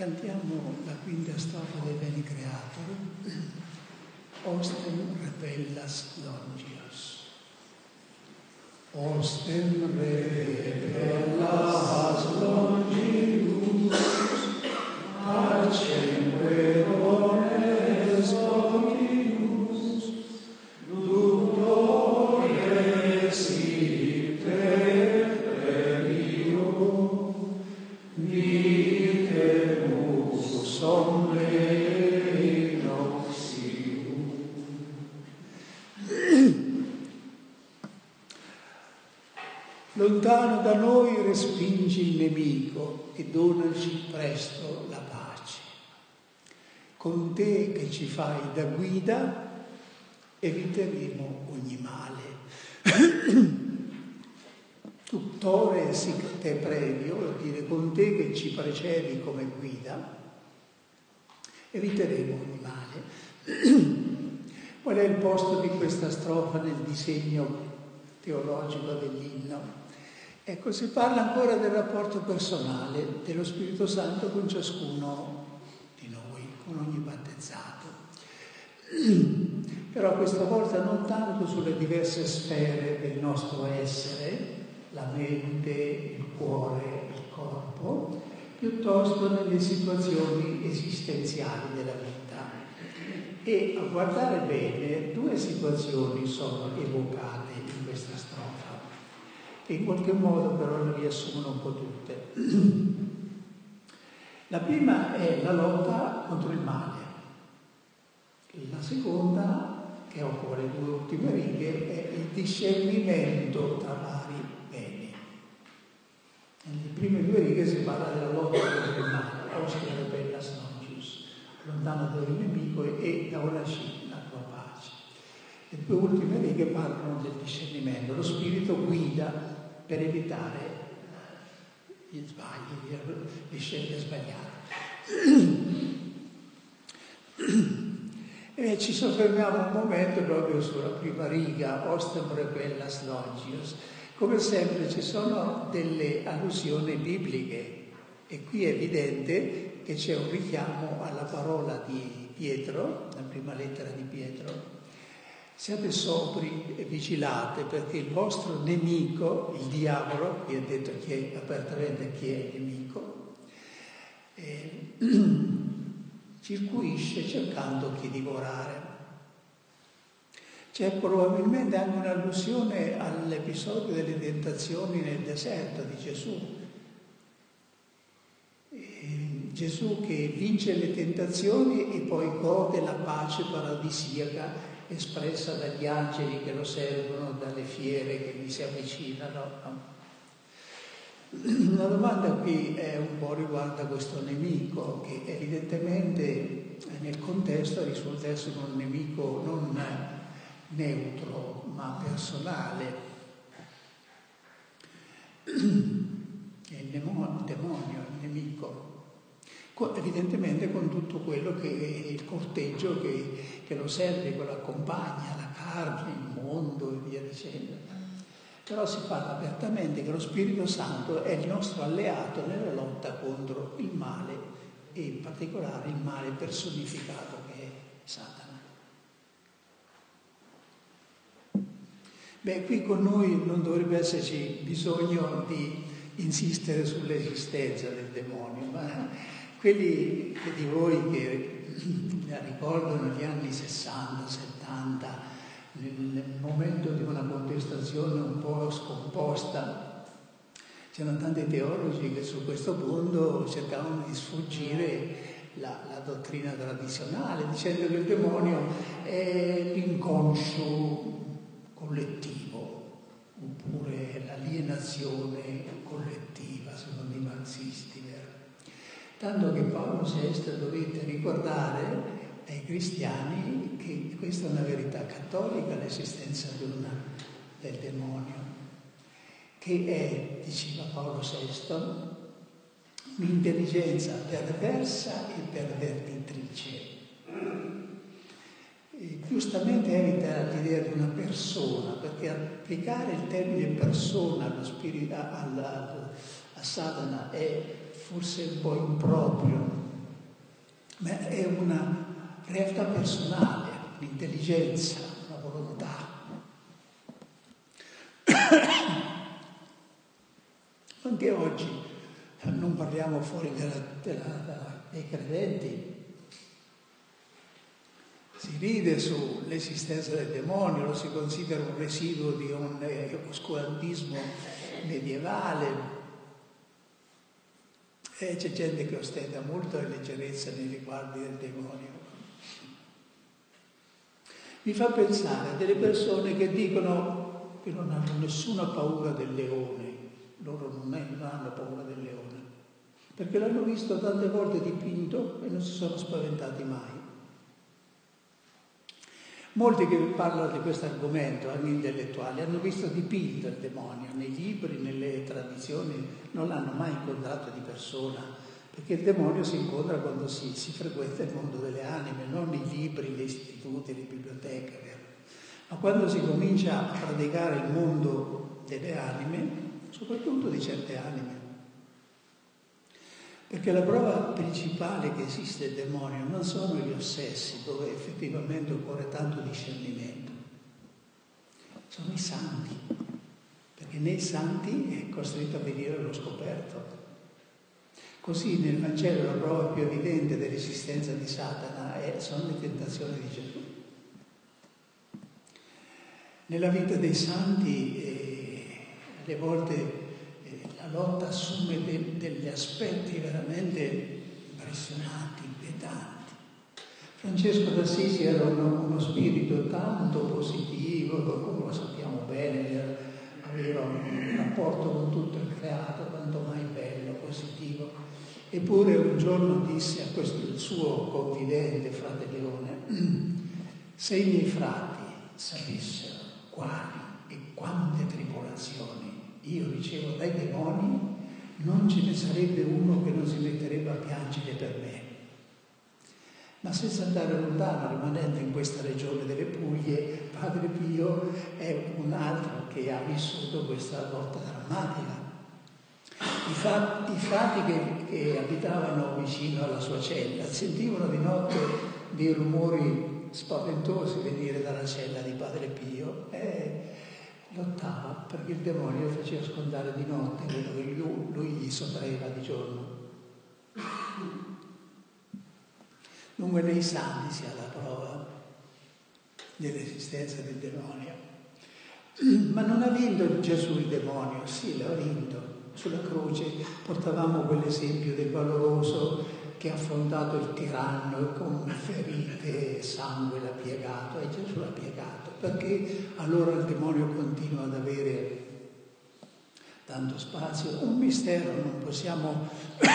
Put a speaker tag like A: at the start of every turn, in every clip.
A: Cantiamo la quinta strofa dei Beni Creator, Ostem repellas longios. Ostem repellas longius, fai da guida eviteremo ogni male. Tuttore sic te previo, vuol dire con te che ci precedi come guida, eviteremo ogni male. Qual è il posto di questa strofa nel disegno teologico dell'inno? Ecco, si parla ancora del rapporto personale dello Spirito Santo con ciascuno di noi, con ogni battezzato. Però questa volta non tanto sulle diverse sfere del nostro essere, la mente, il cuore, il corpo, piuttosto nelle situazioni esistenziali della vita. E a guardare bene, due situazioni sono evocate in questa strofa, che in qualche modo però le riassumono un po' tutte. La prima è la lotta contro il male, la seconda, che occupa le due ultime righe, è il discernimento tra vari beni. Nelle prime due righe si parla della lotta contro il male, ostia bella snogius, lontano dal nemico e da ci la tua pace. Le due ultime righe parlano del discernimento, lo spirito guida per evitare gli sbagli, le scelte sbagliate. E ci soffermiamo un momento proprio sulla prima riga, Ostem Rebellas Longius. Come sempre ci sono delle allusioni bibliche e qui è evidente che c'è un richiamo alla parola di Pietro, la prima lettera di Pietro. Siate sobri e vigilate perché il vostro nemico, il diavolo, qui è detto chi è, apertamente chi è il nemico, eh, circuisce cercando chi divorare. C'è probabilmente anche un'allusione all'episodio delle tentazioni nel deserto di Gesù. Gesù che vince le tentazioni e poi gode la pace paradisiaca espressa dagli angeli che lo servono, dalle fiere che gli si avvicinano. La domanda qui è un po' riguarda questo nemico che evidentemente nel contesto risulta essere un nemico non neutro ma personale. È il demonio, il nemico. Evidentemente con tutto quello che è il corteggio che, che lo serve, che lo accompagna, la carne, il mondo e via dicendo. Però si parla apertamente che lo Spirito Santo è il nostro alleato nella lotta contro il male e in particolare il male personificato che è Satana. Beh, qui con noi non dovrebbe esserci bisogno di insistere sull'esistenza del demonio, ma quelli di voi che ricordano gli anni 60, 70, nel momento di una contestazione un po' scomposta, c'erano tanti teologi che su questo punto cercavano di sfuggire la, la, dottrina tradizionale, dicendo che il demonio è l'inconscio collettivo, oppure l'alienazione collettiva, secondo i marxisti. Tanto che Paolo VI dovette ricordare ai cristiani che questa è una verità cattolica, l'esistenza una, del demonio, che è, diceva Paolo VI, un'intelligenza perversa e pervertitrice. E giustamente evita l'idea di una persona, perché applicare il termine persona allo spirito, al, al, a Satana è forse un po' improprio ma è una realtà personale, un'intelligenza, una volontà. Anche oggi non parliamo fuori della, della, dei credenti, si ride sull'esistenza del demonio, lo si considera un residuo di un eh, oscurantismo medievale. E c'è gente che ostenta molta leggerezza nei riguardi del demonio. Mi fa pensare a delle persone che dicono che non hanno nessuna paura del leone, loro non, è, non hanno paura del leone, perché l'hanno visto tante volte dipinto e non si sono spaventati mai. Molti che parlano di questo argomento, anche intellettuali, hanno visto dipinto il demonio nei libri, nelle tradizioni, non l'hanno mai incontrato di persona, perché il demonio si incontra quando si, si frequenta il mondo delle anime, non nei libri, negli istituti, le biblioteche. Ma quando si comincia a praticare il mondo delle anime, soprattutto di certe anime, perché la prova principale che esiste il demonio non sono gli ossessi, dove effettivamente occorre tanto discernimento, sono i santi, perché nei santi è costretto a venire lo scoperto. Così nel Vangelo la prova più evidente dell'esistenza di Satana sono le tentazioni di Gesù. Nella vita dei santi eh, alle volte lotta assume de, degli aspetti veramente impressionanti, inquietanti. Francesco d'Assisi era uno, uno spirito tanto positivo, come lo sappiamo bene, aveva un rapporto con tutto il creato, quanto mai bello, positivo. Eppure un giorno disse a questo il suo confidente, frate Leone, se i miei frati sapessero quali e quante tribolazioni io ricevo dai demoni, non ce ne sarebbe uno che non si metterebbe a piangere per me. Ma senza andare lontano, rimanendo in questa regione delle Puglie, Padre Pio è un altro che ha vissuto questa lotta drammatica. I, frati, i frati che, che, abitavano vicino alla sua cella sentivano di notte dei rumori spaventosi venire dalla cella di Padre Pio e lottava perché il demonio lo faceva scondare di notte quello che lui, lui gli sottraeva di giorno. Dunque nei santi si ha la prova dell'esistenza del demonio. Ma non ha vinto Gesù il demonio, sì, l'ha vinto. Sulla croce portavamo quell'esempio del valoroso che ha affrontato il tiranno con ferite e sangue l'ha piegato e Gesù l'ha piegato perché allora il demonio continua ad avere tanto spazio. Un mistero non possiamo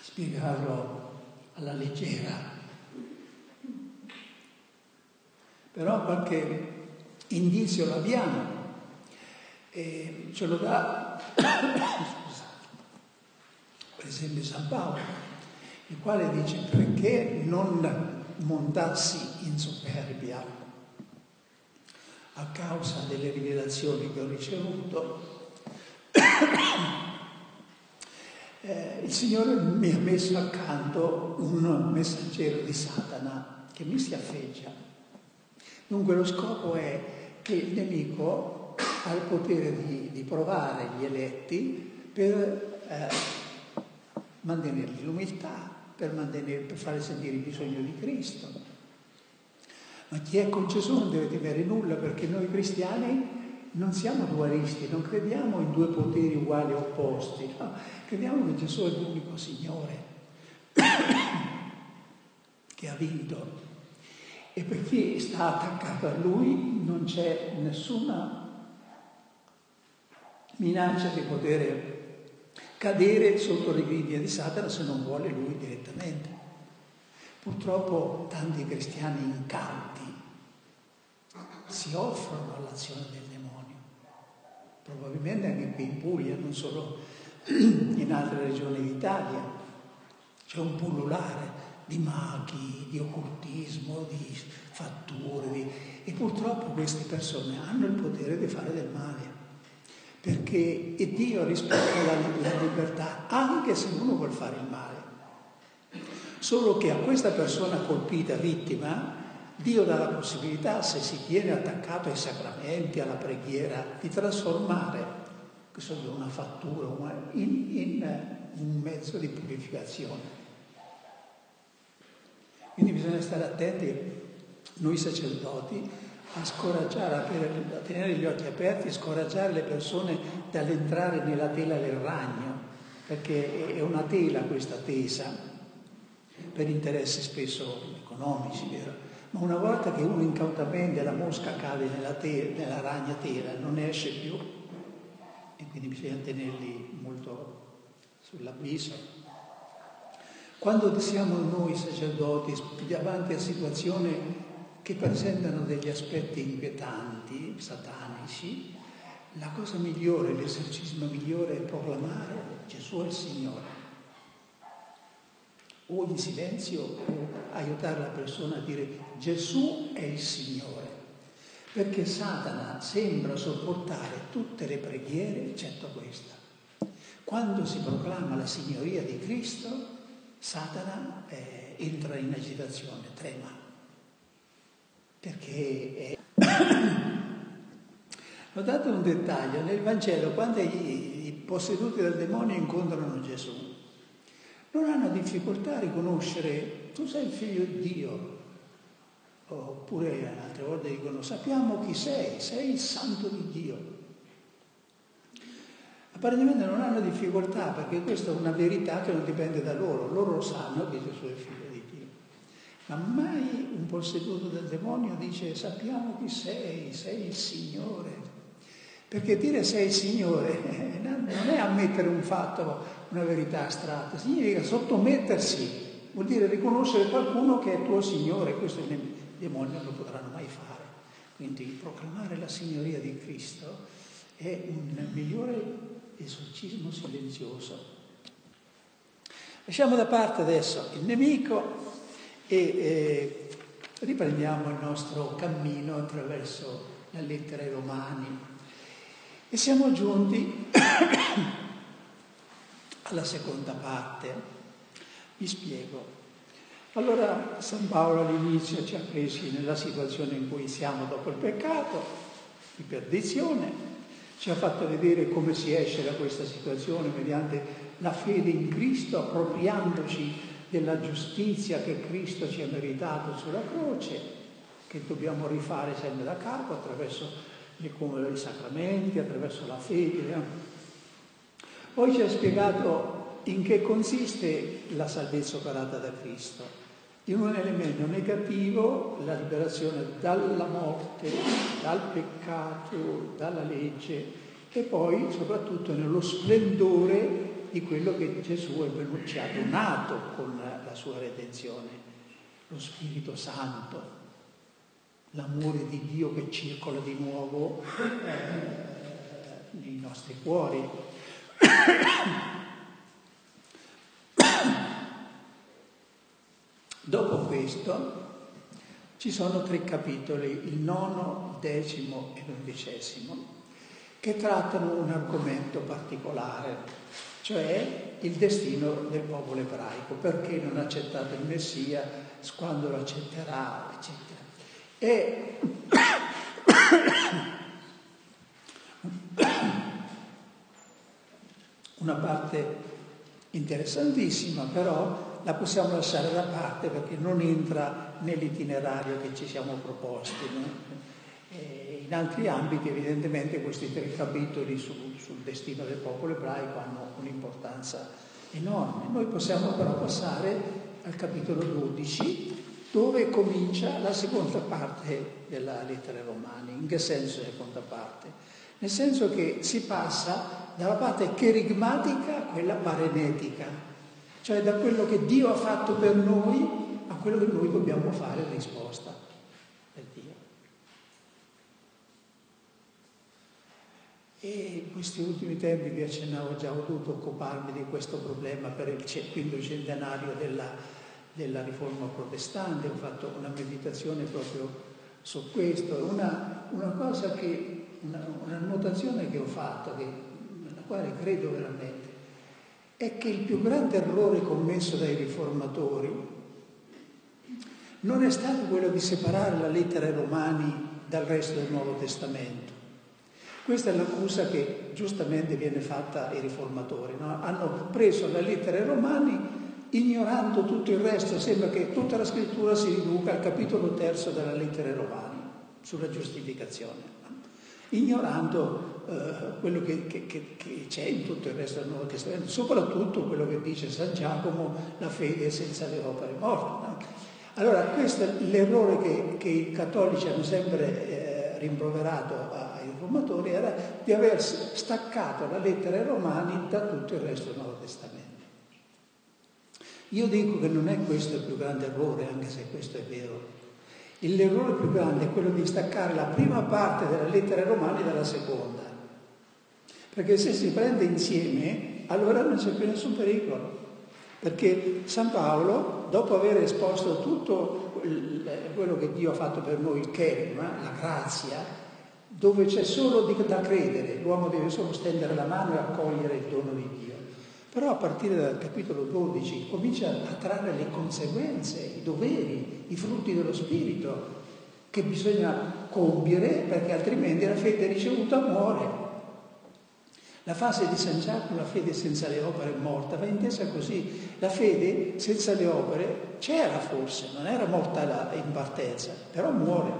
A: spiegarlo alla leggera. Però qualche indizio l'abbiamo e ce lo dà per esempio San Paolo, il quale dice perché non montarsi in superbia a causa delle rivelazioni che ho ricevuto. Eh, il Signore mi ha messo accanto un messaggero di Satana che mi si affeggia. Dunque lo scopo è che il nemico ha il potere di, di provare gli eletti per eh, mantenergli l'umiltà, per, per fare sentire il bisogno di Cristo. Ma chi è con Gesù non deve temere nulla perché noi cristiani non siamo dualisti, non crediamo in due poteri uguali e opposti, no? crediamo che Gesù è l'unico Signore che ha vinto. E per chi sta attaccato a Lui non c'è nessuna minaccia di poter cadere sotto le griglie di Satana se non vuole lui direttamente. Purtroppo tanti cristiani incauti si offrono all'azione del demonio, probabilmente anche qui in Puglia, non solo in altre regioni d'Italia. C'è un pullulare di maghi, di occultismo, di fatture, di... e purtroppo queste persone hanno il potere di fare del male perché Dio rispetta la, la libertà anche se uno vuole fare il male. Solo che a questa persona colpita, vittima, Dio dà la possibilità, se si tiene attaccato ai sacramenti, alla preghiera, di trasformare questo è una fattura in, in un mezzo di purificazione. Quindi bisogna stare attenti, noi sacerdoti, a scoraggiare, a tenere gli occhi aperti, scoraggiare le persone dall'entrare nella tela del ragno, perché è una tela questa tesa, per interessi spesso economici, vero? Ma una volta che uno incautamente la mosca cade nella, te- nella ragna tela, non esce più e quindi bisogna tenerli molto sull'abisso. Quando siamo noi sacerdoti davanti a situazioni che presentano degli aspetti inquietanti, satanici, la cosa migliore, l'esercizio migliore è proclamare Gesù è il Signore. O in silenzio o aiutare la persona a dire Gesù è il Signore. Perché Satana sembra sopportare tutte le preghiere eccetto questa. Quando si proclama la signoria di Cristo, Satana eh, entra in agitazione, trema. Perché è... Ho dato un dettaglio, nel Vangelo quando i, i posseduti dal demonio incontrano Gesù, non hanno difficoltà a riconoscere tu sei il figlio di Dio, Oppure altre volte dicono sappiamo chi sei, sei il santo di Dio. Apparentemente non hanno difficoltà perché questa è una verità che non dipende da loro, loro sanno che Gesù è figlio. Ma mai un posseduto del demonio dice sappiamo chi sei, sei il Signore. Perché dire sei il Signore non è ammettere un fatto, una verità astratta, significa sottomettersi, vuol dire riconoscere qualcuno che è tuo Signore, questo il nemico i demoni non lo potranno mai fare. Quindi proclamare la signoria di Cristo è un migliore esorcismo silenzioso. Lasciamo da parte adesso il nemico e eh, riprendiamo il nostro cammino attraverso la lettera ai Romani e siamo giunti alla seconda parte. Vi spiego. Allora San Paolo all'inizio ci ha presi nella situazione in cui siamo dopo il peccato, di perdizione, ci ha fatto vedere come si esce da questa situazione mediante la fede in Cristo, appropriandoci della giustizia che Cristo ci ha meritato sulla croce, che dobbiamo rifare sempre da capo attraverso i sacramenti, attraverso la fede. Poi ci ha spiegato in che consiste la salvezza operata da Cristo in un elemento negativo la liberazione dalla morte, dal peccato, dalla legge e poi soprattutto nello splendore di quello che Gesù venuto, ci ha donato con la sua redenzione, lo Spirito Santo, l'amore di Dio che circola di nuovo eh, nei nostri cuori. Dopo questo ci sono tre capitoli, il nono, il decimo e l'undicesimo, che trattano un argomento particolare, cioè il destino del popolo ebraico, perché non ha accettato il Messia, quando lo accetterà, eccetera. E una parte interessantissima, però la possiamo lasciare da parte perché non entra nell'itinerario che ci siamo proposti. No? In altri ambiti evidentemente questi tre capitoli sul, sul destino del popolo ebraico hanno un'importanza enorme. Noi possiamo però passare al capitolo 12 dove comincia la seconda parte della lettera ai Romani. In che senso la seconda parte? Nel senso che si passa dalla parte cherigmatica a quella parenetica, cioè da quello che Dio ha fatto per noi a quello che noi dobbiamo fare in risposta per Dio. E in questi ultimi tempi vi accennavo già, ho dovuto occuparmi di questo problema per il quinto centenario della, della riforma protestante, ho fatto una meditazione proprio su questo, una, una cosa che, una, una notazione che ho fatto, che, nella quale credo veramente, è che il più grande errore commesso dai riformatori non è stato quello di separare la lettera ai Romani dal resto del Nuovo Testamento. Questa è l'accusa che giustamente viene fatta ai riformatori. No? Hanno preso la lettera ai Romani ignorando tutto il resto, sembra che tutta la scrittura si riduca al capitolo terzo della lettera ai Romani, sulla giustificazione, ignorando eh, quello che, che, che, che, c'è in tutto il resto del Nuovo Testamento, soprattutto quello che dice San Giacomo, la fede senza le opere morte. No? Allora, questo è l'errore che, i cattolici hanno sempre eh, rimproverato ai riformatori, era di aver staccato la lettera ai Romani da tutto il resto del Nuovo Testamento. Io dico che non è questo il più grande errore, anche se questo è vero. L'errore più grande è quello di staccare la prima parte della lettera ai Romani dalla seconda. Perché se si prende insieme, allora non c'è più nessun pericolo. Perché San Paolo, dopo aver esposto tutto quello che Dio ha fatto per noi, il kerima, la grazia, dove c'è solo da credere, l'uomo deve solo stendere la mano e accogliere il dono di Dio. Però a partire dal capitolo 12 comincia a trarre le conseguenze, i doveri, i frutti dello Spirito che bisogna compiere perché altrimenti la fede ricevuta muore. La fase di San Giacomo, la fede senza le opere è morta, va intesa così. La fede senza le opere c'era forse, non era morta in partenza, però muore.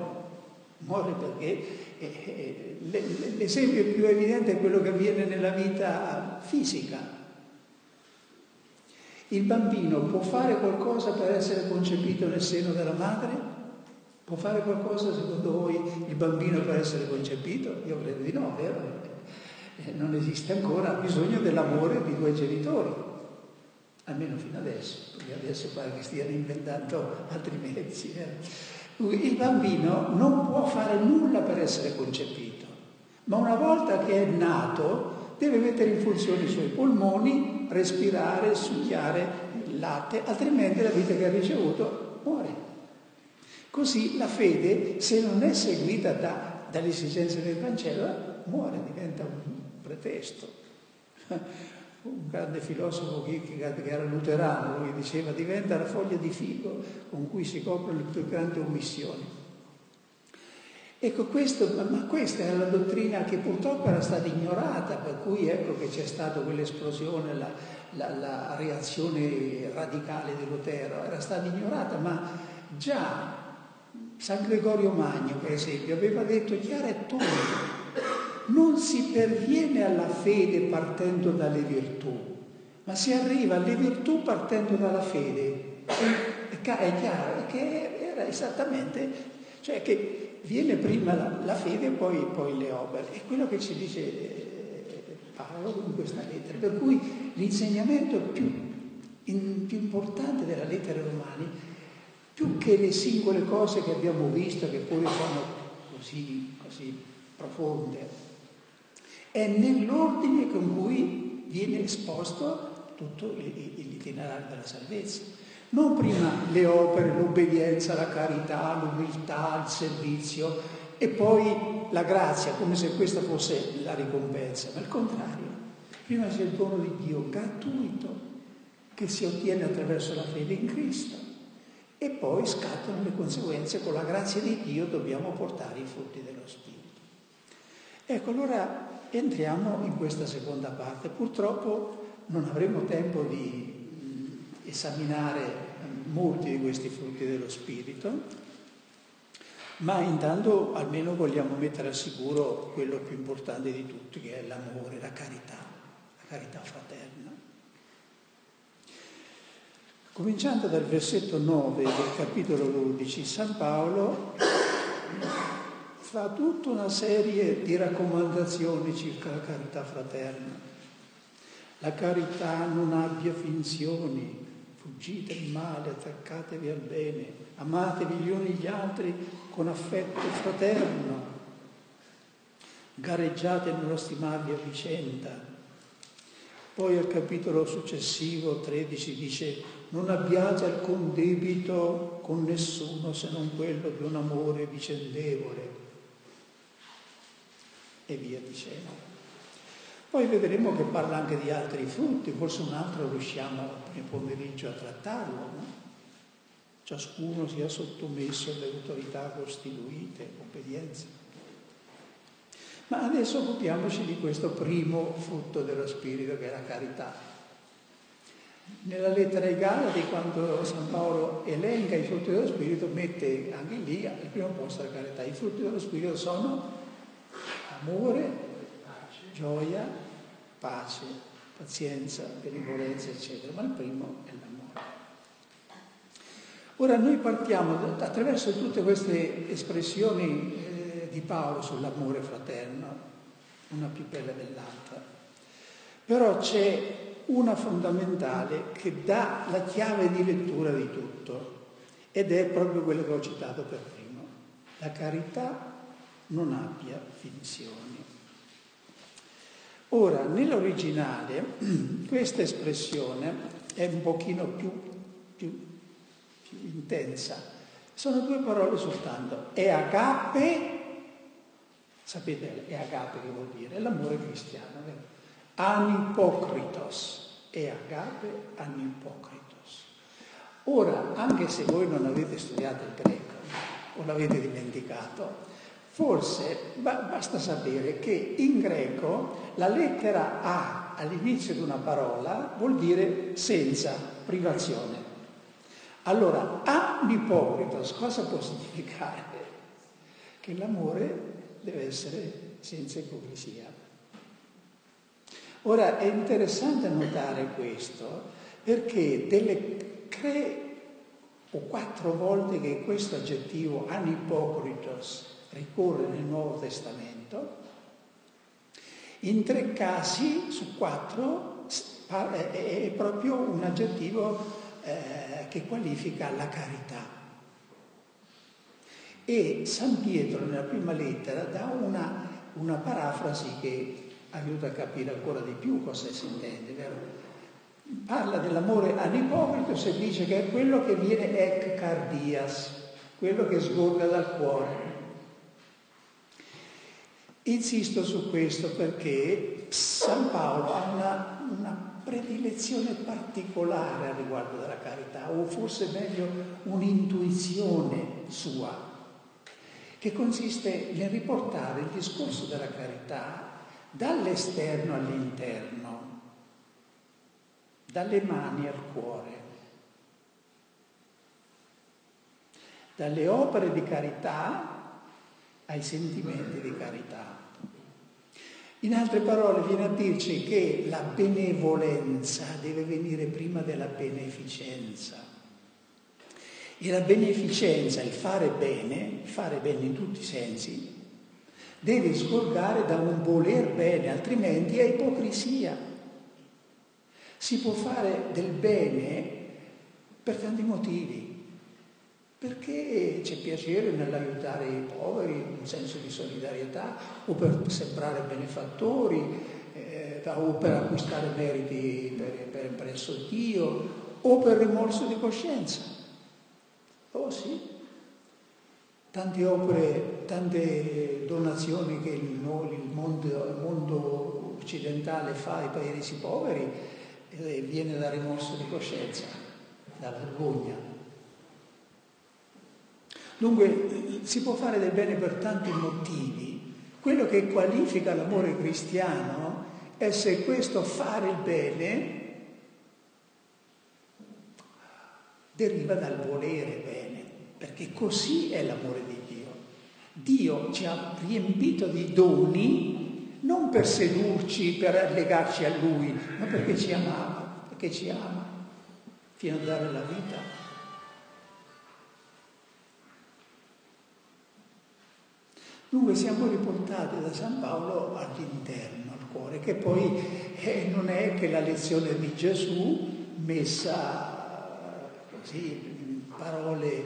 A: Muore perché l'esempio più evidente è quello che avviene nella vita fisica. Il bambino può fare qualcosa per essere concepito nel seno della madre? Può fare qualcosa secondo voi il bambino per essere concepito? Io credo di no, vero? Eh, non esiste ancora, ha bisogno dell'amore di due genitori, almeno fino adesso, perché adesso pare che stiano inventando altri mezzi. Eh. Il bambino non può fare nulla per essere concepito, ma una volta che è nato deve mettere in funzione i suoi polmoni, respirare, succhiare il latte, altrimenti la vita che ha ricevuto muore. Così la fede, se non è seguita da, dalle esigenze del Vangelo, muore, diventa un pretesto. Un grande filosofo che, era luterano, lui diceva, diventa la foglia di figo con cui si coprono le più grandi omissioni. Ecco, questo, ma questa è la dottrina che purtroppo era stata ignorata, per cui ecco che c'è stata quell'esplosione, la, la, la reazione radicale di Lutero, era stata ignorata, ma già San Gregorio Magno, per esempio, aveva detto chiaro e tondo, non si perviene alla fede partendo dalle virtù, ma si arriva alle virtù partendo dalla fede. È chiaro che era esattamente, cioè che viene prima la, la fede e poi, poi, le opere. È quello che ci dice eh, Paolo in questa lettera. Per cui l'insegnamento più, in, più importante della lettera Romani, più che le singole cose che abbiamo visto, che pure sono così, così profonde, è nell'ordine con cui viene esposto tutto l'itinerario della salvezza. Non prima le opere, l'obbedienza, la carità, l'umiltà, il servizio e poi la grazia, come se questa fosse la ricompensa, ma al contrario. Prima c'è il dono di Dio gratuito che si ottiene attraverso la fede in Cristo e poi scattano le conseguenze, con la grazia di Dio dobbiamo portare i frutti dello Spirito. Ecco, allora entriamo in questa seconda parte. Purtroppo non avremo tempo di esaminare molti di questi frutti dello Spirito, ma intanto almeno vogliamo mettere al sicuro quello più importante di tutti, che è l'amore, la carità, la carità fraterna. Cominciando dal versetto 9 del capitolo 12, San Paolo fa tutta una serie di raccomandazioni circa la carità fraterna. La carità non abbia finzioni, fuggite il male, attaccatevi al bene, amatevi gli uni gli altri con affetto fraterno, gareggiate nello stimarvi a vicenda. Poi al capitolo successivo 13 dice non abbiate alcun debito con nessuno se non quello di un amore vicendevole e via dicendo. Poi vedremo che parla anche di altri frutti, forse un altro riusciamo nel pomeriggio a trattarlo. No? ciascuno sia sottomesso alle autorità costituite, obbedienza. Ma adesso occupiamoci di questo primo frutto dello Spirito che è la carità. Nella lettera ai Galati, quando San Paolo elenca i frutti dello Spirito, mette anche lì al primo posto la carità. I frutti dello Spirito sono amore, gioia, pace, pazienza, benevolenza, eccetera. Ma il primo è l'amore. Ora noi partiamo attraverso tutte queste espressioni eh, di Paolo sull'amore fraterno, una più bella dell'altra. Però c'è una fondamentale che dà la chiave di lettura di tutto ed è proprio quella che ho citato per primo. La carità non abbia finzioni. Ora, nell'originale questa espressione è un pochino più, più più intensa. Sono due parole soltanto. È agape, sapete, è agape che vuol dire? È l'amore cristiano, vero? Anipocritos, è agape anipocritos. Ora, anche se voi non avete studiato il greco o l'avete dimenticato, forse basta sapere che in greco la lettera A all'inizio di una parola vuol dire senza privazione. Allora, anipocritos cosa può significare? Che l'amore deve essere senza ipocrisia. Ora è interessante notare questo perché delle tre o quattro volte che questo aggettivo anipocritos ricorre nel Nuovo Testamento, in tre casi su quattro è proprio un aggettivo eh, che qualifica la carità. E San Pietro nella prima lettera dà una, una parafrasi che aiuta a capire ancora di più cosa si intende, vero? Parla dell'amore all'ipocrito se dice che è quello che viene ec cardias, quello che sgorga dal cuore. Insisto su questo perché San Paolo ha una, una predilezione particolare a riguardo della carità, o forse meglio un'intuizione sua, che consiste nel riportare il discorso della carità dall'esterno all'interno, dalle mani al cuore, dalle opere di carità ai sentimenti di carità. In altre parole viene a dirci che la benevolenza deve venire prima della beneficenza. E la beneficenza, il fare bene, fare bene in tutti i sensi, deve sgorgare da un voler bene, altrimenti è ipocrisia. Si può fare del bene per tanti motivi perché c'è piacere nell'aiutare i poveri, un senso di solidarietà, o per sembrare benefattori, eh, o per acquistare meriti per, per presso Dio, o per rimorso di coscienza. Oh sì, tante opere, tante donazioni che il, il, mondo, il mondo, occidentale fa ai paesi poveri eh, viene da rimorso di coscienza, da vergogna. Dunque si può fare del bene per tanti motivi. Quello che qualifica l'amore cristiano è se questo fare il bene deriva dal volere bene, perché così è l'amore di Dio. Dio ci ha riempito di doni non per sedurci, per legarci a Lui, ma perché ci amava, perché ci ama, fino a dare la vita. Dunque siamo riportati da San Paolo all'interno, al cuore, che poi eh, non è che la lezione di Gesù messa così in parole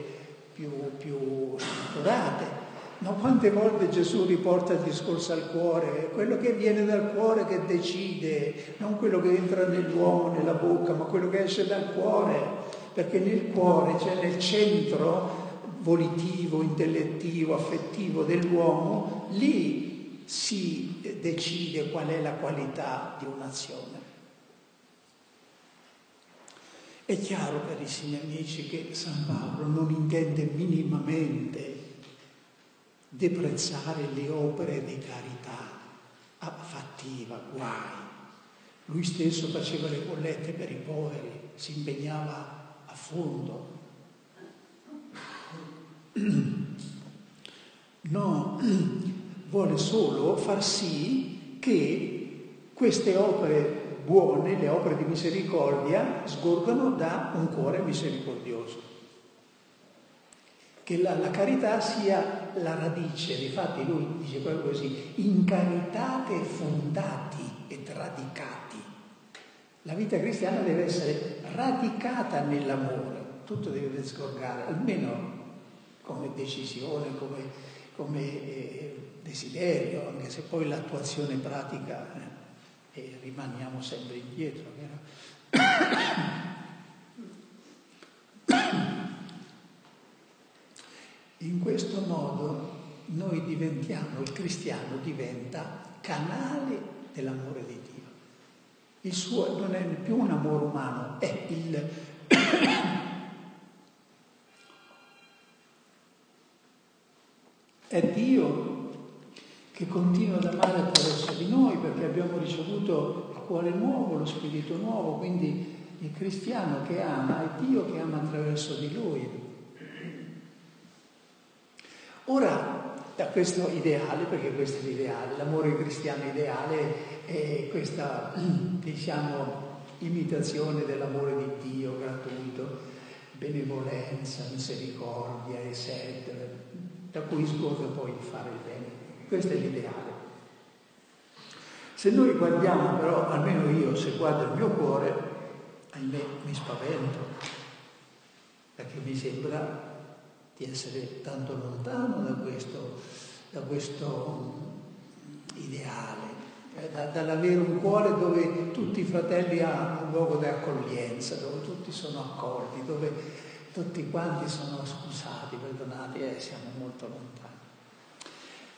A: più, più strutturate. No, quante volte Gesù riporta il discorso al cuore? Quello che viene dal cuore che decide, non quello che entra nell'uomo, nella bocca, ma quello che esce dal cuore, perché nel cuore, cioè nel centro, volitivo, intellettivo, affettivo dell'uomo, lì si decide qual è la qualità di un'azione. È chiaro, carissimi amici, che San Paolo non intende minimamente deprezzare le opere di carità fattiva, guai. Lui stesso faceva le bollette per i poveri, si impegnava a fondo. No, vuole solo far sì che queste opere buone, le opere di misericordia, sgorgano da un cuore misericordioso. Che la, la carità sia la radice, infatti lui dice proprio così, in caritate fondati ed radicati. La vita cristiana deve essere radicata nell'amore, tutto deve sgorgare, almeno come decisione, come, come eh, desiderio, anche se poi l'attuazione pratica eh, rimaniamo sempre indietro. In questo modo noi diventiamo, il cristiano diventa canale dell'amore di Dio. Il suo non è più un amore umano, è il... è Dio che continua ad amare attraverso di noi perché abbiamo ricevuto il cuore nuovo, lo spirito nuovo, quindi il cristiano che ama è Dio che ama attraverso di lui. Ora, da questo ideale, perché questo è l'ideale, l'amore cristiano ideale è questa, diciamo, imitazione dell'amore di Dio gratuito, benevolenza, misericordia, eccetera, da cui scorre poi il fare il bene. Questo è l'ideale. Se noi guardiamo però, almeno io se guardo il mio cuore, ahimè mi spavento, perché mi sembra di essere tanto lontano da questo, da questo ideale, eh, da, dall'avere un cuore dove tutti i fratelli hanno un luogo di accoglienza, dove tutti sono accolti, dove tutti quanti sono scusati, perdonati, eh, siamo molto lontani.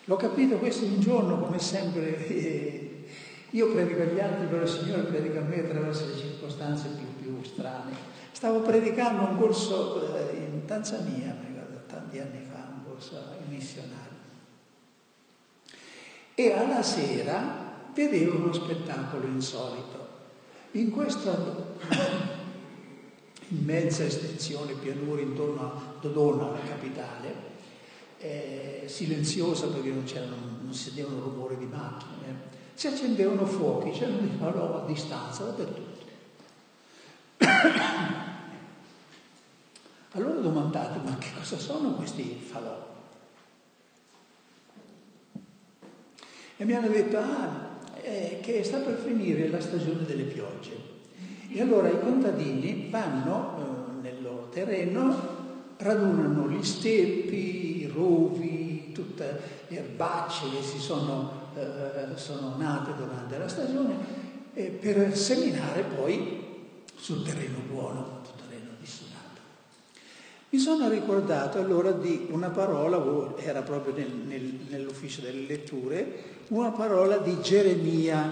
A: L'ho capito questo un giorno, come sempre, eh, io predico agli altri, però il Signore predica a me attraverso le circostanze più, più strane. Stavo predicando un corso eh, in Tanzania, tanti anni fa, un corso missionario. E alla sera vedevo uno spettacolo insolito. In questa immensa estensione pianura intorno a Dodona, la capitale, eh, silenziosa perché non, non si sentivano rumore di macchine, si accendevano fuochi, c'erano di falò a distanza dappertutto. allora ho domandato, ma che cosa sono questi falò? E mi hanno detto, ah, eh, che sta per finire la stagione delle piogge. E allora i contadini vanno eh, nel loro terreno, radunano gli steppi, rovi, tutte le erbacce che si sono, eh, sono nate durante la stagione, eh, per seminare poi sul terreno buono, sul terreno dissudato. Mi sono ricordato allora di una parola, era proprio nel, nel, nell'ufficio delle letture, una parola di Geremia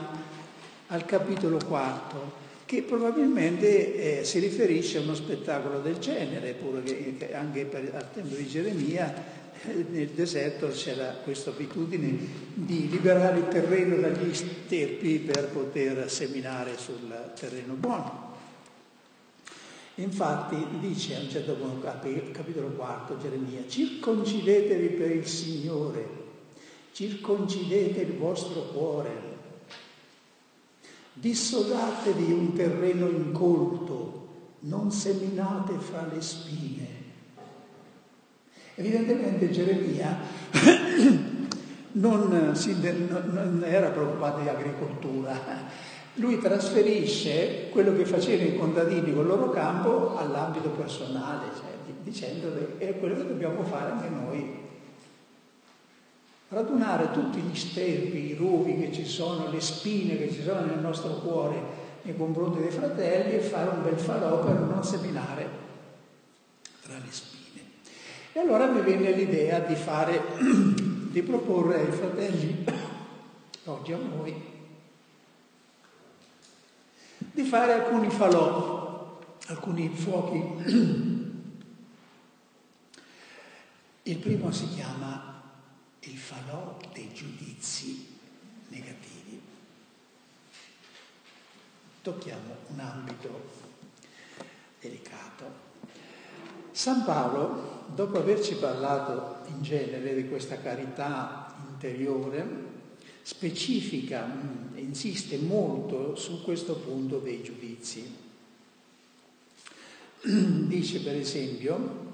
A: al capitolo quarto che probabilmente eh, si riferisce a uno spettacolo del genere, pure che, che anche per, al tempo di Geremia nel deserto c'era questa abitudine di liberare il terreno dagli sterpi per poter seminare sul terreno buono. Infatti dice a un certo punto, capitolo 4, Geremia, circoncidetevi per il Signore, circoncidete il vostro cuore, dissodatevi un terreno incolto, non seminate fra le spine Evidentemente Geremia non, si, non era preoccupato di agricoltura, lui trasferisce quello che facevano i contadini con il loro campo all'ambito personale, cioè, dicendo che è quello che dobbiamo fare anche noi. Radunare tutti gli sterpi, i ruvi che ci sono, le spine che ci sono nel nostro cuore nei confronti dei fratelli e fare un bel farò per non seminare tra le spine. E allora mi venne l'idea di fare, di proporre ai fratelli, oggi a noi, di fare alcuni falò, alcuni fuochi. Il primo si chiama il falò dei giudizi negativi. Tocchiamo un ambito delicato. San Paolo, dopo averci parlato in genere di questa carità interiore, specifica, mm, insiste molto su questo punto dei giudizi. Dice per esempio,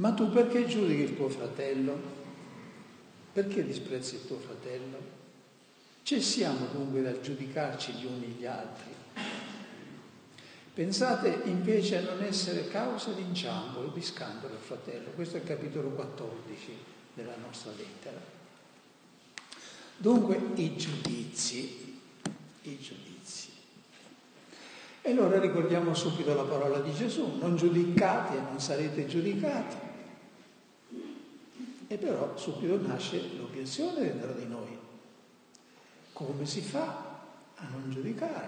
A: ma tu perché giudichi il tuo fratello? Perché disprezzi il tuo fratello? Cessiamo dunque dal giudicarci gli uni gli altri. Pensate invece a non essere causa di inciampo e di scandalo, fratello. Questo è il capitolo 14 della nostra lettera. Dunque i giudizi, i giudizi. E allora ricordiamo subito la parola di Gesù, non giudicate e non sarete giudicati. E però subito nasce l'obiezione dentro di noi. Come si fa a non giudicare?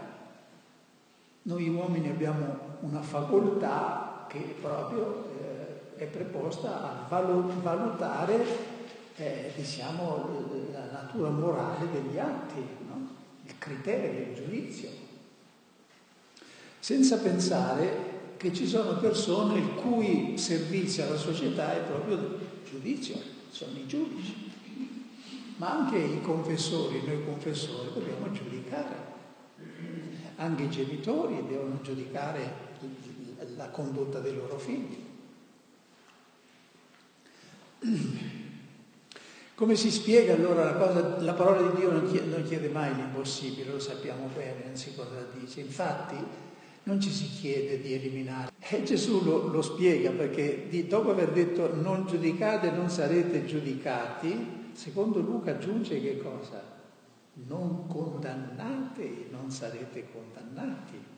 A: Noi uomini abbiamo una facoltà che proprio eh, è preposta a valutare eh, diciamo, la natura morale degli atti, no? il criterio, il giudizio, senza pensare che ci sono persone il cui servizio alla società è proprio il giudizio, sono i giudici, ma anche i confessori, noi confessori dobbiamo giudicare anche i genitori devono giudicare la condotta dei loro figli. Come si spiega allora la cosa? La parola di Dio non chiede, non chiede mai l'impossibile, lo sappiamo bene, non si contraddice. Infatti non ci si chiede di eliminare. E Gesù lo, lo spiega perché di, dopo aver detto non giudicate non sarete giudicati, secondo Luca aggiunge che cosa? non condannate non sarete condannati.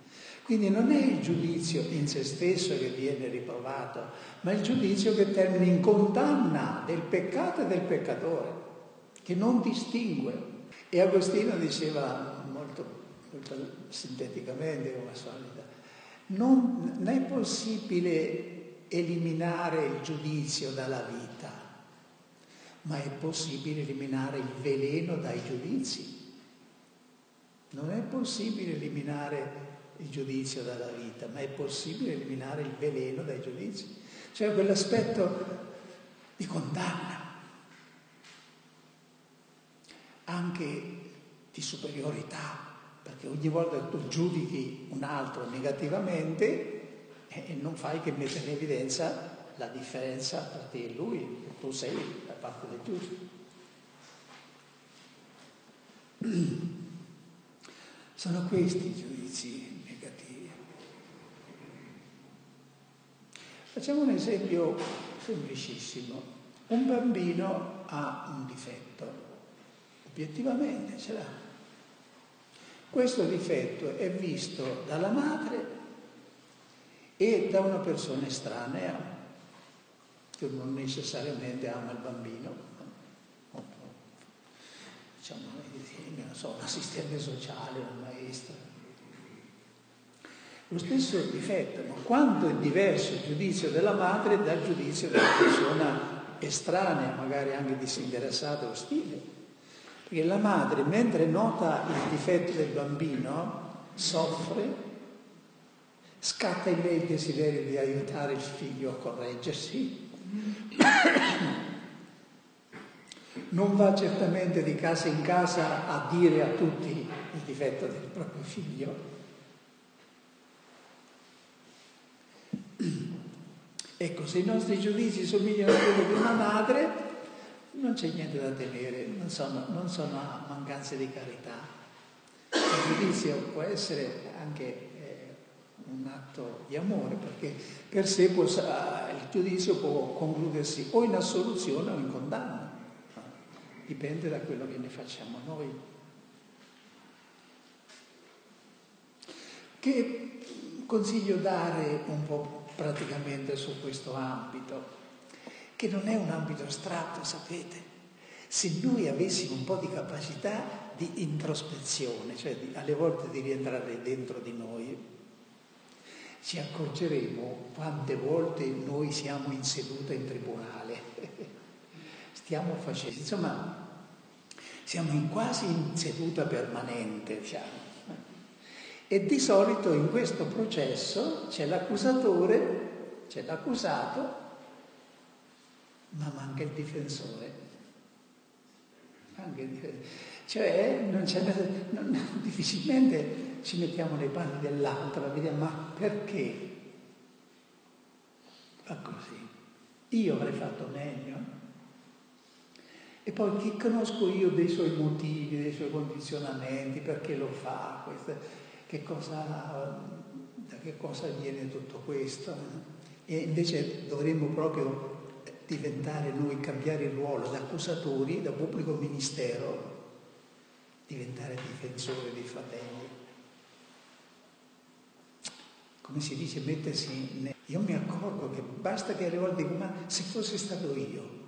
A: Quindi non è il giudizio in se stesso che viene riprovato, ma il giudizio che termina in condanna del peccato e del peccatore, che non distingue. E Agostino diceva sinteticamente come solita, non, non è possibile eliminare il giudizio dalla vita, ma è possibile eliminare il veleno dai giudizi. Non è possibile eliminare il giudizio dalla vita, ma è possibile eliminare il veleno dai giudizi. Cioè quell'aspetto di condanna, anche di superiorità, perché ogni volta che tu giudichi un altro negativamente eh, non fai che mettere in evidenza la differenza tra te e lui, tu sei la parte del giusto. Sono questi i giudizi negativi. Facciamo un esempio semplicissimo. Un bambino ha un difetto, obiettivamente ce l'ha. Questo difetto è visto dalla madre e da una persona estranea che non necessariamente ama il bambino, diciamo, non so, un assistente sociale, un maestro. Lo stesso difetto, ma quanto è diverso il giudizio della madre dal giudizio della persona estranea, magari anche disinteressata, ostile. Perché la madre, mentre nota il difetto del bambino, soffre, scatta in lei il desiderio di aiutare il figlio a correggersi, non va certamente di casa in casa a dire a tutti il difetto del proprio figlio. Ecco, se i nostri giudizi somigliano a quelli di una madre, non c'è niente da temere, non sono, non sono mancanze di carità. Il giudizio può essere anche un atto di amore, perché per sé può, il giudizio può concludersi o in assoluzione o in condanna, dipende da quello che ne facciamo noi. Che consiglio dare un po' praticamente su questo ambito? Che non è un ambito astratto, sapete? Se noi avessimo un po' di capacità di introspezione, cioè di, alle volte di rientrare dentro di noi, ci accorgeremo quante volte noi siamo in seduta in tribunale. Stiamo facendo, insomma, siamo in quasi in seduta permanente, diciamo. E di solito in questo processo c'è l'accusatore, c'è l'accusato, ma manca il difensore. Anche il difensore. Cioè, non non, difficilmente ci mettiamo nei panni dell'altro, vediamo, ma perché fa così? Io avrei fatto meglio? E poi che conosco io dei suoi motivi, dei suoi condizionamenti, perché lo fa, questo, che cosa, da che cosa viene tutto questo. E invece dovremmo proprio diventare noi, cambiare il ruolo da accusatori, da pubblico ministero, diventare difensore dei fratelli. Come si dice, mettersi... Ne... Io mi accorgo che basta che alle volte dico, ma se fosse stato io,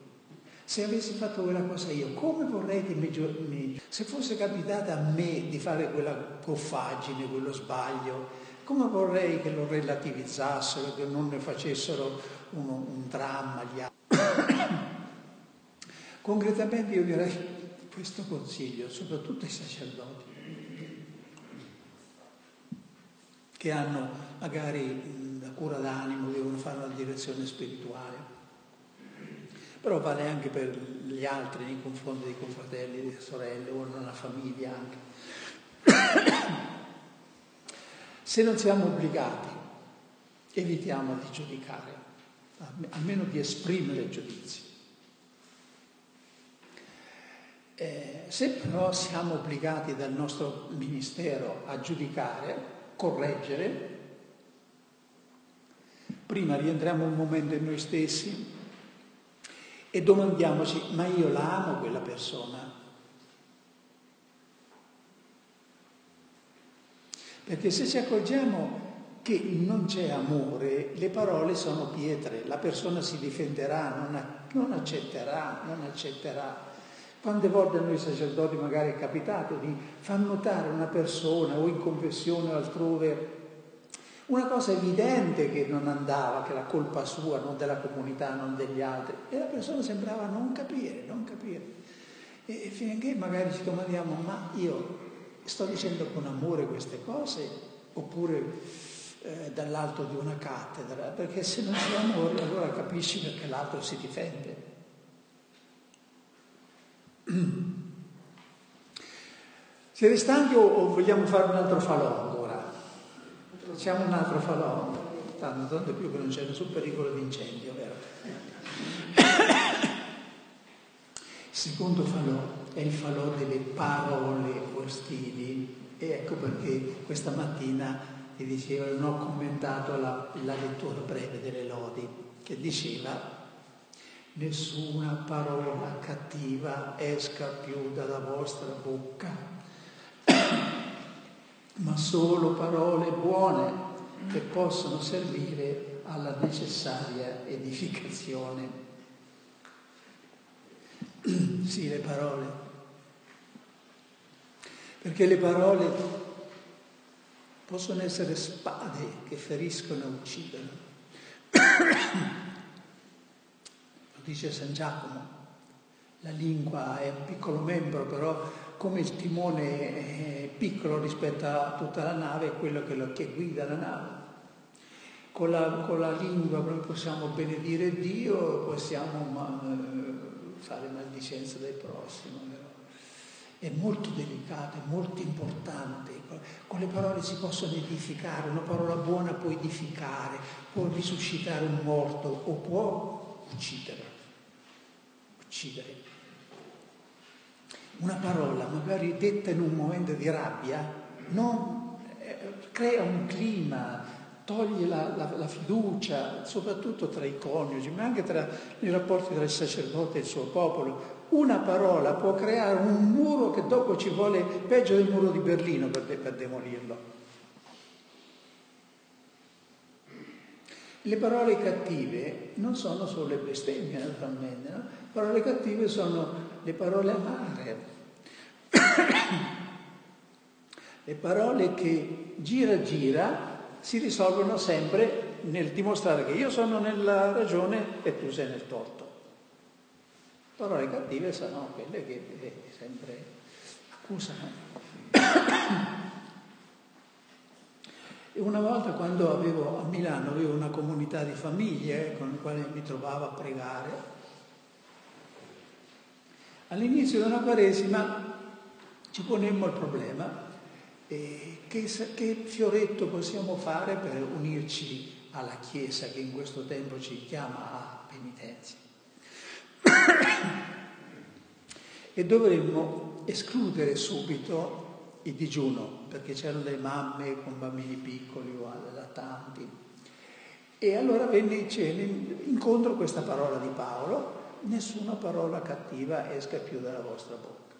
A: se avessi fatto quella cosa io, come vorrei che mi, mi... Se fosse capitata a me di fare quella goffaggine, quello sbaglio, come vorrei che lo relativizzassero, che non ne facessero uno, un dramma gli altri. Concretamente io direi questo consiglio, soprattutto ai sacerdoti, che hanno magari la cura d'animo, devono fare una direzione spirituale, però vale anche per gli altri nei confronti dei confratelli, delle sorelle o nella famiglia anche. Se non siamo obbligati, evitiamo di giudicare, almeno di esprimere giudizi. Eh, se però siamo obbligati dal nostro ministero a giudicare, correggere, prima rientriamo un momento in noi stessi e domandiamoci, ma io la amo quella persona? Perché se ci accorgiamo che non c'è amore, le parole sono pietre, la persona si difenderà, non, non accetterà, non accetterà. Quante volte a noi sacerdoti magari è capitato di far notare a una persona o in confessione o altrove una cosa evidente che non andava, che era colpa sua, non della comunità, non degli altri, e la persona sembrava non capire, non capire. E finché magari ci domandiamo, ma io sto dicendo con amore queste cose oppure eh, dall'alto di una cattedra? Perché se non c'è amore allora capisci perché l'altro si difende. Siete stanchi o vogliamo fare un altro falò ancora? Facciamo un altro falò, tanto, tanto più che non c'è nessun pericolo di incendio, vero? Secondo falò è il falò delle parole ostili e ecco perché questa mattina vi dicevo, non ho commentato la, la lettura breve delle lodi, che diceva nessuna parola cattiva esca più dalla vostra bocca, ma solo parole buone che possono servire alla necessaria edificazione. Sì, le parole. Perché le parole possono essere spade che feriscono e uccidono dice San Giacomo. La lingua è un piccolo membro, però come il timone è piccolo rispetto a tutta la nave, è quello che, lo, che guida la nave. Con la, con la, lingua noi possiamo benedire Dio, possiamo ma, eh, fare maldicenza del prossimo. È molto delicato, è molto importante. Con le parole si possono edificare, una parola buona può edificare, può risuscitare un morto o può uccidere uccidere. Una parola, magari detta in un momento di rabbia, non, eh, crea un clima, toglie la, la, la, fiducia, soprattutto tra i coniugi, ma anche tra, nei rapporti tra il sacerdote e il suo popolo. Una parola può creare un muro che dopo ci vuole peggio del muro di Berlino per, per demolirlo. Le parole cattive non sono solo le bestemmie, naturalmente, no? parole cattive sono le parole amare, Le parole che gira gira si risolvono sempre nel dimostrare che io sono nella ragione e tu sei nel torto. Parole cattive sono quelle che eh, sempre accusano. E una volta quando avevo a Milano avevo una comunità di famiglie con le quali mi trovavo a pregare, all'inizio di una quaresima ci ponemmo il problema eh, che, che fioretto possiamo fare per unirci alla Chiesa che in questo tempo ci chiama a penitenza. E dovremmo escludere subito il digiuno, perché c'erano delle mamme con bambini piccoli o lattanti. E allora venne in incontro questa parola di Paolo, nessuna parola cattiva esca più dalla vostra bocca.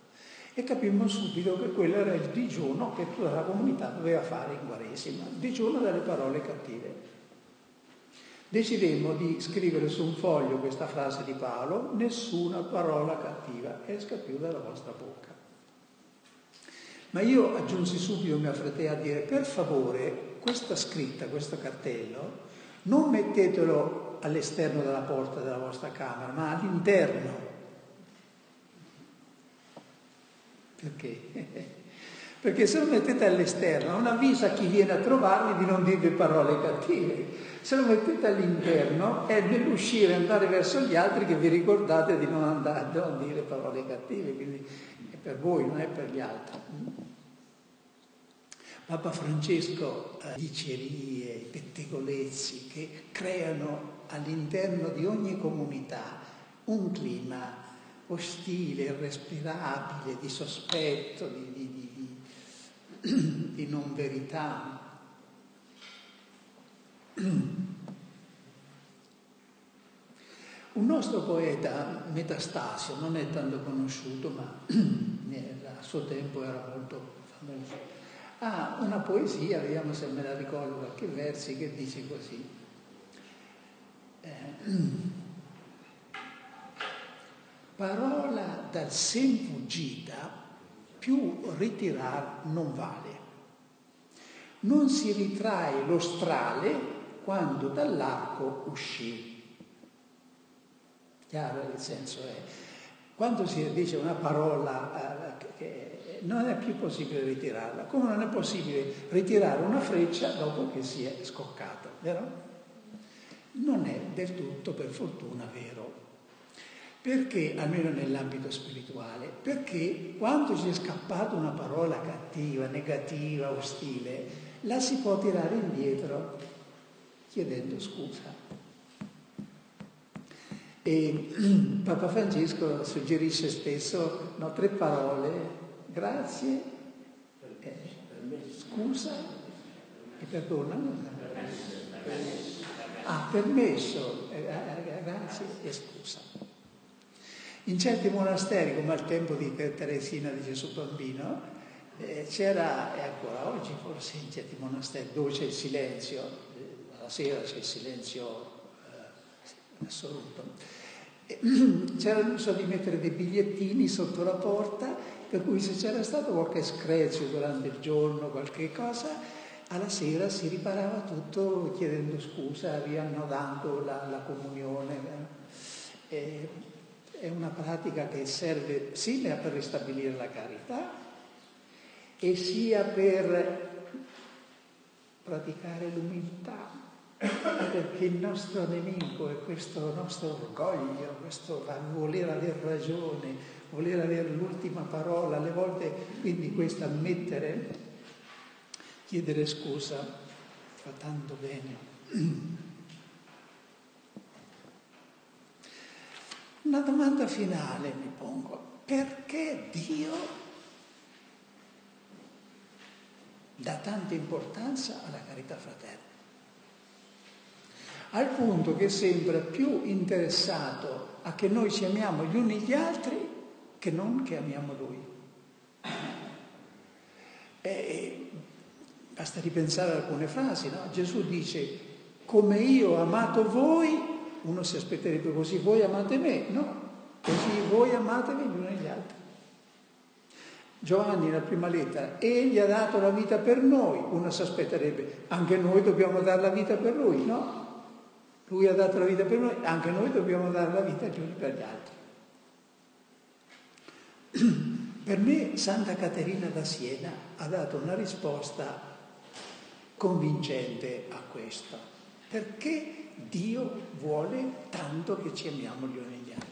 A: E capimmo subito che quello era il digiuno che tutta la comunità doveva fare in Quaresima, il digiuno dalle parole cattive. Decidemmo di scrivere su un foglio questa frase di Paolo, nessuna parola cattiva esca più dalla vostra bocca. Ma io aggiunsi subito, mi affrettai a dire, per favore, questa scritta, questo cartello, non mettetelo all'esterno della porta della vostra camera, ma all'interno. Perché? Perché se lo mettete all'esterno non avvisa chi viene a trovarvi di non dirvi parole cattive. Se lo mettete all'interno è nell'uscire e andare verso gli altri che vi ricordate di non andare a dire parole cattive, quindi è per voi, non è per gli altri. Papa Francesco eh, dicerie, pettegolezzi che creano all'interno di ogni comunità un clima ostile, irrespirabile, di sospetto, di, di, di, di non verità. Un nostro poeta, Metastasio, non è tanto conosciuto, ma a suo tempo era molto famoso ha una poesia, vediamo se me la ricordo qualche versi, che dice così. Eh, parola dal sen fuggita, più ritirar non vale. Non si ritrae lo strale quando dall'arco uscì. Chiaro il senso è, quando si dice una parola eh, non è più possibile ritirarla, come non è possibile ritirare una freccia dopo che si è scoccata, vero? Non è del tutto, per fortuna, vero. Perché, almeno nell'ambito spirituale, perché quando ci è scappata una parola cattiva, negativa, ostile, la si può tirare indietro chiedendo scusa. E Papa Francesco suggerisce spesso no, tre parole grazie, eh, scusa e perdona. Ah, permesso, eh, eh, grazie e scusa. In certi monasteri, come al tempo di Teresina di Gesù Bambino, eh, c'era, e ancora oggi forse in certi monasteri, dove c'è il silenzio, eh, la sera c'è il silenzio eh, assoluto, c'era l'uso di mettere dei bigliettini sotto la porta per cui se c'era stato qualche screzio durante il giorno, qualche cosa, alla sera si riparava tutto chiedendo scusa, riannodando la, la comunione. Eh, è una pratica che serve sia per ristabilire la carità e sia per praticare l'umiltà, perché il nostro nemico è questo nostro orgoglio, questo voler avere ragione, voler avere l'ultima parola, alle volte quindi questo ammettere, chiedere scusa fa tanto bene. Una domanda finale mi pongo, perché Dio dà tanta importanza alla carità fraterna? Al punto che sembra più interessato a che noi ci amiamo gli uni gli altri che non che amiamo Lui. E basta ripensare ad alcune frasi, no? Gesù dice, come io ho amato voi, uno si aspetterebbe così, voi amate me, no? Così voi amatevi gli uni gli altri. Giovanni nella prima lettera, egli ha dato la vita per noi, uno si aspetterebbe, anche noi dobbiamo dare la vita per lui, no? Lui ha dato la vita per noi, anche noi dobbiamo dare la vita gli uni per gli altri. Per me Santa Caterina da Siena ha dato una risposta convincente a questo, perché Dio vuole tanto che ci amiamo gli uni gli altri.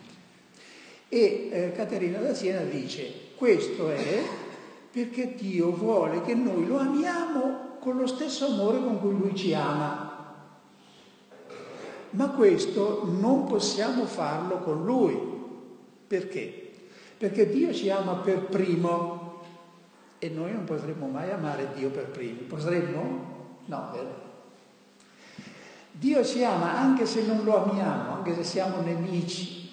A: E eh, Caterina da Siena dice, questo è perché Dio vuole che noi lo amiamo con lo stesso amore con cui Lui ci ama. Ma questo non possiamo farlo con Lui. Perché? Perché Dio ci ama per primo e noi non potremmo mai amare Dio per primo. Potremmo? No, vero? Dio ci ama anche se non lo amiamo, anche se siamo nemici.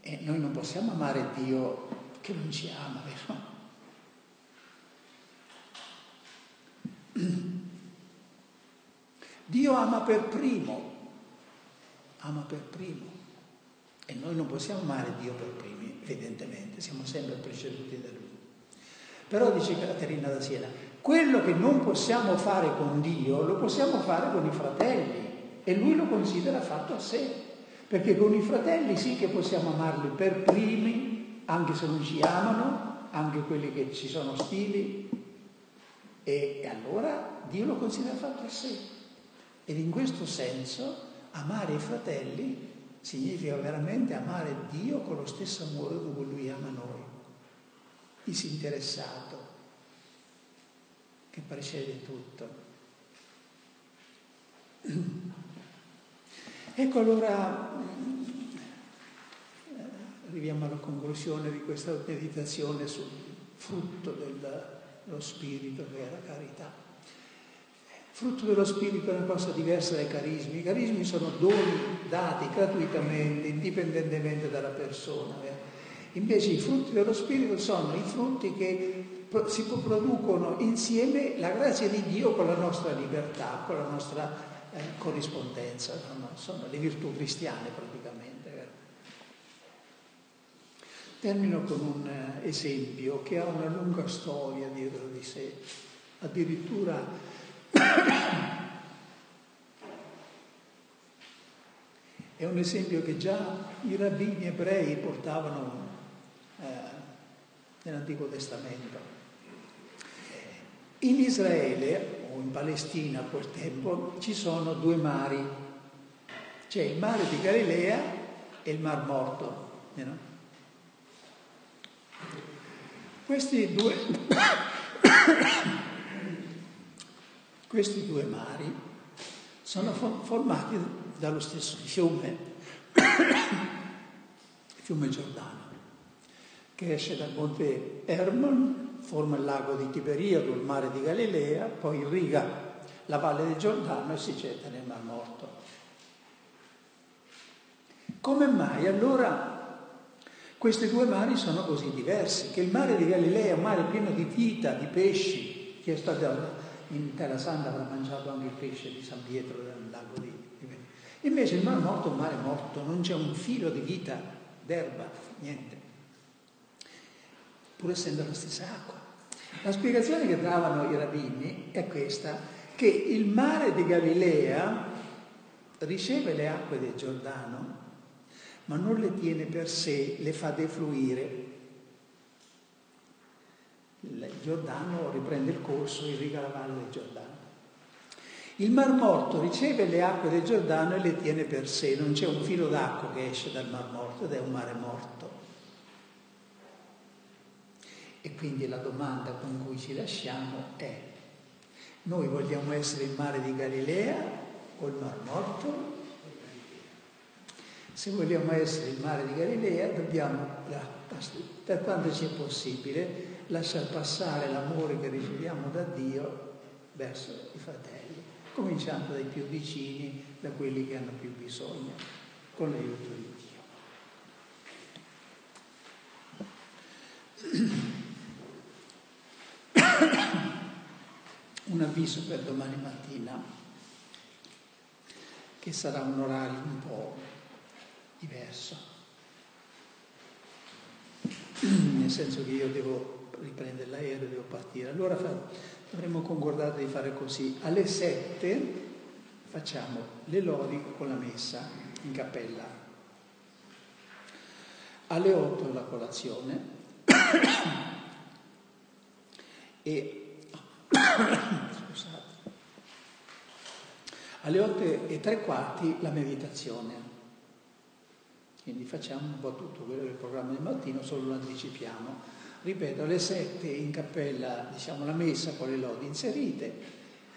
A: E noi non possiamo amare Dio che non ci ama, vero? Dio ama per primo, ama per primo. E noi non possiamo amare Dio per primi, evidentemente, siamo sempre preceduti da Lui. Però dice Caterina da Siena, quello che non possiamo fare con Dio lo possiamo fare con i fratelli e Lui lo considera fatto a sé, perché con i fratelli sì che possiamo amarli per primi, anche se non ci amano, anche quelli che ci sono ostili, e allora Dio lo considera fatto a sé. Ed in questo senso amare i fratelli significa veramente amare Dio con lo stesso amore con cui Lui ama noi, disinteressato, che precede tutto. Ecco allora, arriviamo alla conclusione di questa meditazione sul frutto dello spirito che è la carità. Frutto dello Spirito è una cosa diversa dai carismi. I carismi sono doni dati gratuitamente, indipendentemente dalla persona. Eh. Invece i frutti dello Spirito sono i frutti che si producono insieme la grazia di Dio con la nostra libertà, con la nostra eh, corrispondenza. Sono, sono, le virtù cristiane praticamente. Eh. Termino con un eh, esempio che ha una lunga storia dietro di sé. Addirittura è un esempio che già i rabbini ebrei portavano eh, nell'Antico Testamento. In Israele o in Palestina a quel tempo ci sono due mari, c'è il mare di Galilea e il Mar Morto. You know? Questi due Questi due mari sono formati dallo stesso fiume, il fiume Giordano, che esce dal monte Hermon, forma il lago di Tiberio, il mare di Galilea, poi irriga la valle del Giordano e si getta nel Mar Morto. Come mai allora questi due mari sono così diversi? Che il mare di Galilea è un mare pieno di vita, di pesci, che è stato in Terra Santa avrà mangiato anche il pesce di San Pietro del lago di Invece il Mar Morto è un mare morto, non c'è un filo di vita, d'erba, niente. Pur essendo la stessa acqua. La spiegazione che davano i rabbini è questa, che il mare di Galilea riceve le acque del Giordano, ma non le tiene per sé, le fa defluire il Giordano riprende il corso irriga la valle del Giordano. Il Mar Morto riceve le acque del Giordano e le tiene per sé, non c'è un filo d'acqua che esce dal Mar Morto ed è un mare morto. E quindi la domanda con cui ci lasciamo è, noi vogliamo essere il mare di Galilea o il Mar Morto? Se vogliamo essere il mare di Galilea dobbiamo, per quanto ci è possibile, lasciar passare l'amore che riceviamo da Dio verso i fratelli, cominciando dai più vicini, da quelli che hanno più bisogno, con l'aiuto di Dio. Un avviso per domani mattina, che sarà un orario un po' diverso nel senso che io devo riprendere l'aereo, devo partire. Allora avremmo concordato di fare così. Alle 7 facciamo le lodi con la messa in cappella. Alle 8 la colazione e scusate, alle 8 e tre quarti la meditazione. Quindi facciamo un po' tutto quello il programma del mattino, solo lo anticipiamo ripeto, alle 7 in cappella diciamo, la messa con le lodi inserite,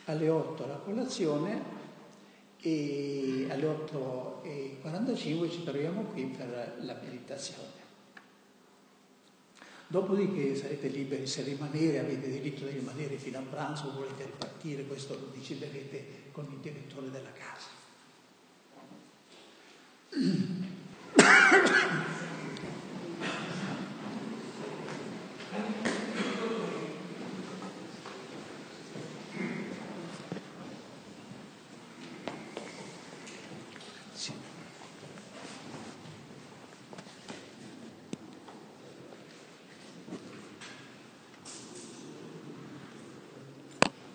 A: alle 8 la colazione e alle 8.45 ci troviamo qui per la meditazione. Dopodiché sarete liberi se rimanere, avete diritto di rimanere fino a pranzo, volete ripartire, questo lo deciderete con il direttore della casa.